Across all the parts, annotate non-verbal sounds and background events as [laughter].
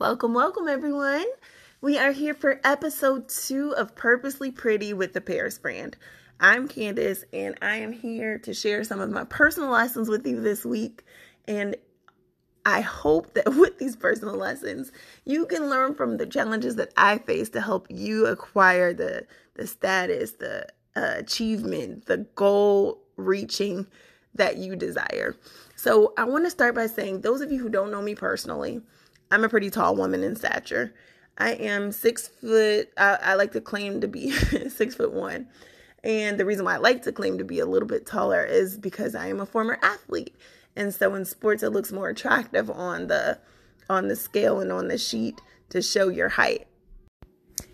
Welcome, welcome, everyone. We are here for episode two of Purposely Pretty with the Parris brand. I'm Candace, and I am here to share some of my personal lessons with you this week. And I hope that [laughs] with these personal lessons, you can learn from the challenges that I face to help you acquire the the status, the uh, achievement, the goal reaching that you desire. So, I want to start by saying, those of you who don't know me personally, I'm a pretty tall woman in stature. I am six foot, I, I like to claim to be [laughs] six foot one. And the reason why I like to claim to be a little bit taller is because I am a former athlete. And so in sports it looks more attractive on the on the scale and on the sheet to show your height.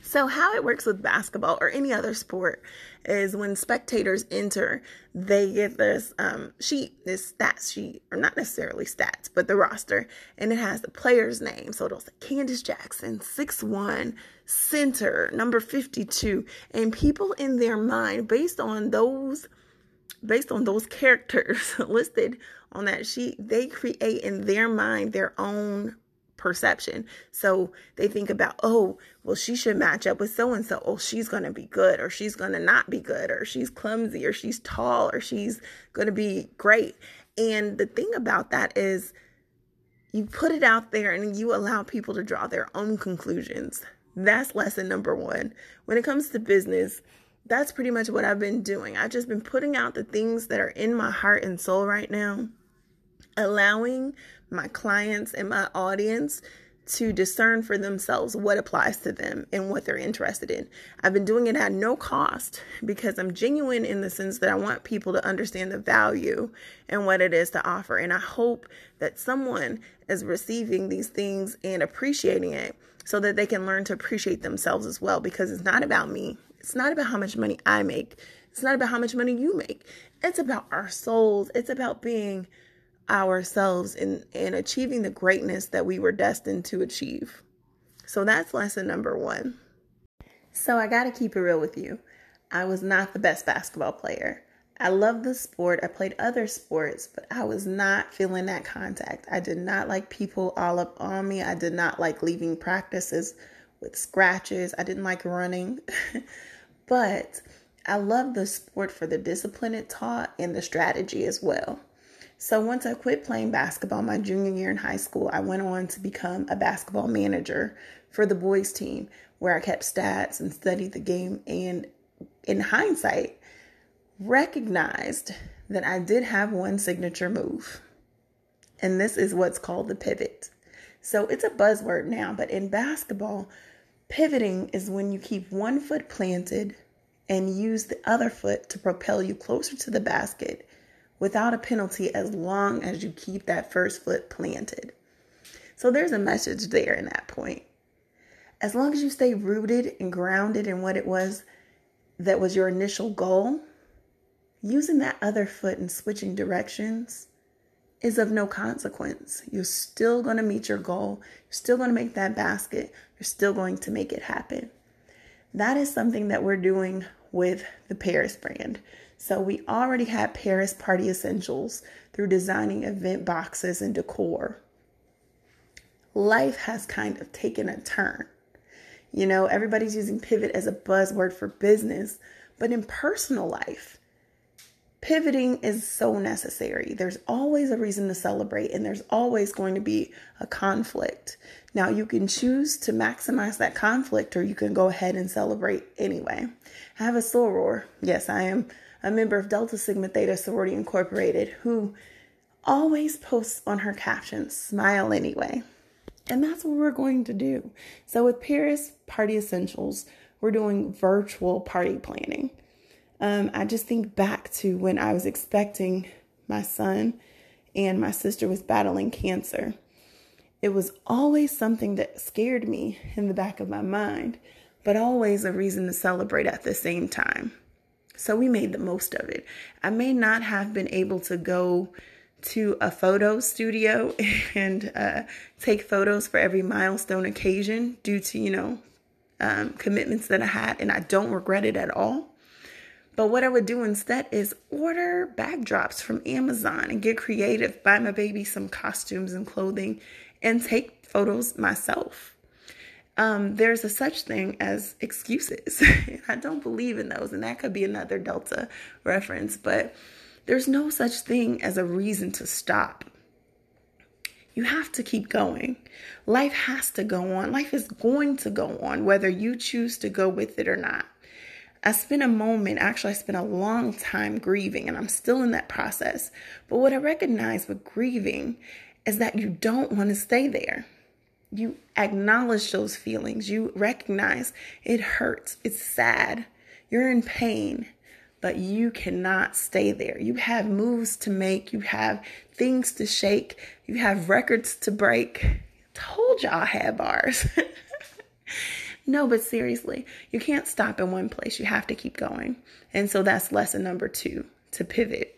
So, how it works with basketball or any other sport is when spectators enter, they get this um, sheet, this stats sheet, or not necessarily stats, but the roster, and it has the player's name. So it'll say Candace Jackson, six one, center, number 52. And people in their mind, based on those, based on those [laughs] characters [laughs] listed on that sheet, they create in their mind their own perception. So they think about, oh, well, she should match up with so and so. Oh, she's going to be good, or she's going to not be good, or she's clumsy, or she's tall, or she's going to be great. And the thing about that is, you put it out there and you allow people to draw their own conclusions. That's lesson number one. When it comes to business, that's pretty much what I've been doing. I've just been putting out the things that are in my heart and soul right now, allowing my clients and my audience to discern for themselves what applies to them and what they're interested in. I've been doing it at no cost because I'm genuine in the sense that I want people to understand the value and what it is to offer. And I hope that someone is receiving these things and appreciating it so that they can learn to appreciate themselves as well because it's not about me. It's not about how much money I make. It's not about how much money you make. It's about our souls. It's about being ourselves in, in achieving the greatness that we were destined to achieve. So that's lesson number one. So I got to keep it real with you. I was not the best basketball player. I love the sport. I played other sports, but I was not feeling that contact. I did not like people all up on me. I did not like leaving practices with scratches. I didn't like running. [laughs] but I love the sport for the discipline it taught and the strategy as well. So once I quit playing basketball my junior year in high school, I went on to become a basketball manager for the boys team where I kept stats and studied the game and in hindsight recognized that I did have one signature move. And this is what's called the pivot. So it's a buzzword now, but in basketball, pivoting is when you keep one foot planted and use the other foot to propel you closer to the basket without a penalty as long as you keep that first foot planted. So there's a message there in that point. As long as you stay rooted and grounded in what it was that was your initial goal, using that other foot and switching directions is of no consequence. You're still going to meet your goal. You're still going to make that basket. You're still going to make it happen. That is something that we're doing with the Parris brand. So we already had Paris party essentials through designing event boxes and decor. Life has kind of taken a turn. You know, everybody's using pivot as a buzzword for business, but in personal life, pivoting is so necessary. There's always a reason to celebrate, and there's always going to be a conflict. Now, you can choose to maximize that conflict, or you can go ahead and celebrate anyway. I have a soror. Yes, I am a member of Delta Sigma Theta Sorority Incorporated, who always posts on her captions, smile anyway. And that's what we're going to do. So, with Parris Party Essentials, we're doing virtual party planning. Um, I just think back to when I was expecting my son and my sister was battling cancer. It was always something that scared me in the back of my mind, but always a reason to celebrate at the same time. So we made the most of it. I may not have been able to go to a photo studio [laughs] and uh, take photos for every milestone occasion due to, you know, um, commitments that I had, and I don't regret it at all. But what I would do instead is order backdrops from Amazon and get creative, buy my baby some costumes and clothing, and take photos myself. Um, there's a such thing as excuses. [laughs] I don't believe in those, and that could be another Delta reference, but there's no such thing as a reason to stop. You have to keep going. Life has to go on. Life is going to go on, whether you choose to go with it or not. I spent a moment, actually, I spent a long time grieving, and I'm still in that process. But what I recognize with grieving is that you don't want to stay there. You acknowledge those feelings, you recognize it hurts, it's sad, you're in pain, but you cannot stay there. You have moves to make, you have things to shake, you have records to break. I Told y'all I had bars. [laughs] no, but seriously, you can't stop in one place. You have to keep going. And so that's lesson number two to pivot.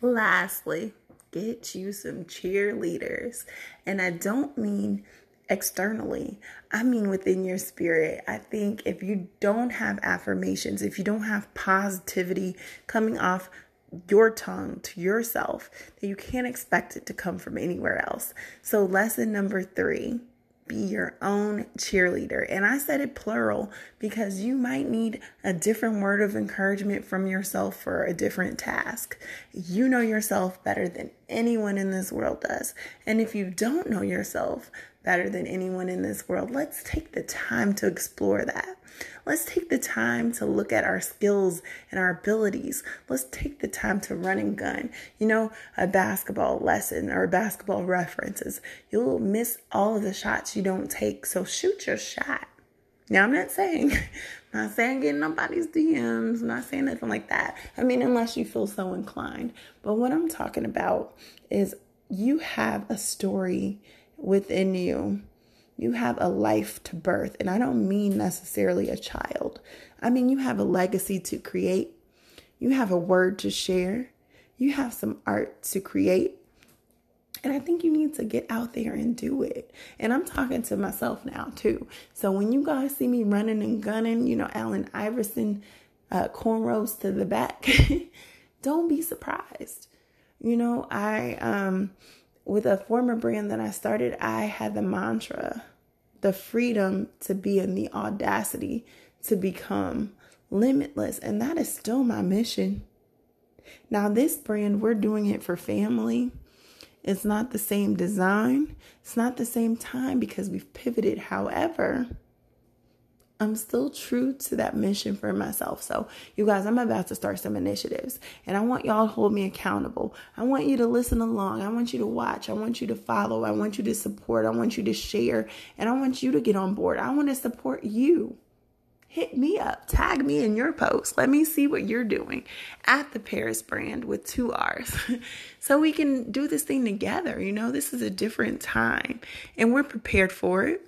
Lastly, get you some cheerleaders. And I don't mean externally. I mean, within your spirit. I think if you don't have affirmations, if you don't have positivity coming off your tongue to yourself, then you can't expect it to come from anywhere else. So, lesson number three be your own cheerleader. And I said it plural because you might need a different word of encouragement from yourself for a different task. You know yourself better than anyone in this world does. And if you don't know yourself, better than anyone in this world. Let's take the time to explore that. Let's take the time to look at our skills and our abilities. Let's take the time to run and gun. You know, a basketball lesson or basketball references. You'll miss all of the shots you don't take. So shoot your shot. Now I'm not saying, I'm [laughs] not saying getting nobody's DMs, I'm not saying nothing like that. I mean, unless you feel so inclined. But what I'm talking about is you have a story within you. You have a life to birth. And I don't mean necessarily a child, I mean, you have a legacy to create, you have a word to share, you have some art to create. And I think you need to get out there and do it. And I'm talking to myself now, too. So when you guys see me running and gunning, you know, Allen Iverson uh, cornrows to the back, [laughs] don't be surprised. You know, I um with a former brand that I started, I had the mantra, the freedom to be in the audacity to become limitless. And that is still my mission. Now, this brand, we're doing it for family. It's not the same design, it's not the same time because we've pivoted. However, I'm still true to that mission for myself. So, you guys, I'm about to start some initiatives and I want y'all to hold me accountable. I want you to listen along. I want you to watch. I want you to follow. I want you to support. I want you to share and I want you to get on board. I want to support you. Hit me up, tag me in your post. Let me see what you're doing at the Parris brand with two R's [laughs] so we can do this thing together. You know, this is a different time and we're prepared for it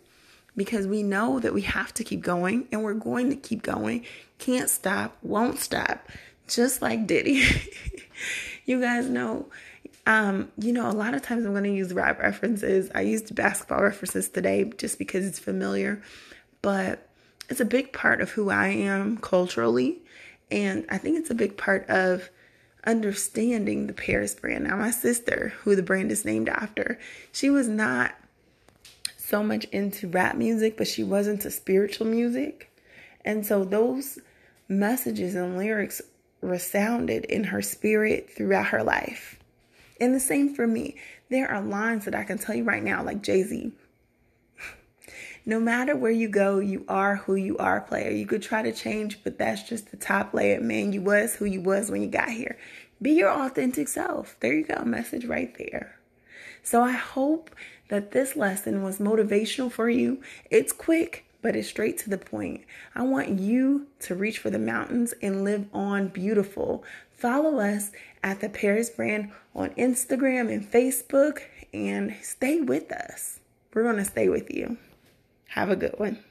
because we know that we have to keep going and we're going to keep going. Can't stop, won't stop, just like Diddy. [laughs] you guys know, um, you know, a lot of times I'm going to use rap references. I used basketball references today just because it's familiar, but it's a big part of who I am culturally. And I think it's a big part of understanding the Parris brand. Now, my sister, who the brand is named after, she was not so much into rap music, but she was into spiritual music. And so those messages and lyrics resounded in her spirit throughout her life. And the same for me. There are lines that I can tell you right now, like Jay Z. [laughs] No matter where you go, you are who you are, player. You could try to change, but that's just the top layer. Man, you was who you was when you got here. Be your authentic self. There you go, message right there. So I hope that this lesson was motivational for you. It's quick, but it's straight to the point. I want you to reach for the mountains and live on beautiful. Follow us at the Parris brand on Instagram and Facebook and stay with us. We're going to stay with you. Have a good one.